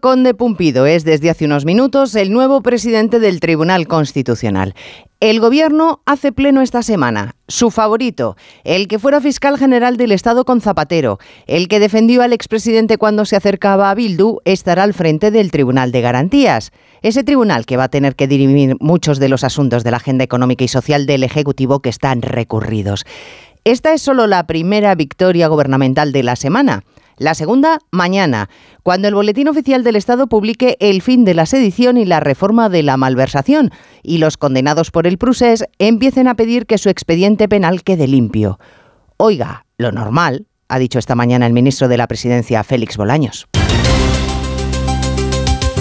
Conde Pumpido es desde hace unos minutos el nuevo presidente del Tribunal Constitucional. El gobierno hace pleno esta semana. Su favorito, el que fuera fiscal general del Estado con Zapatero, el que defendió al expresidente cuando se acercaba a Bildu, estará al frente del Tribunal de Garantías. Ese tribunal que va a tener que dirimir muchos de los asuntos de la agenda económica y social del Ejecutivo que están recurridos. Esta es solo la primera victoria gubernamental de la semana. La segunda, mañana, cuando el Boletín Oficial del Estado publique el fin de la sedición y la reforma de la malversación, y los condenados por el Prusés empiecen a pedir que su expediente penal quede limpio. Oiga, lo normal, ha dicho esta mañana el ministro de la Presidencia, Félix Bolaños.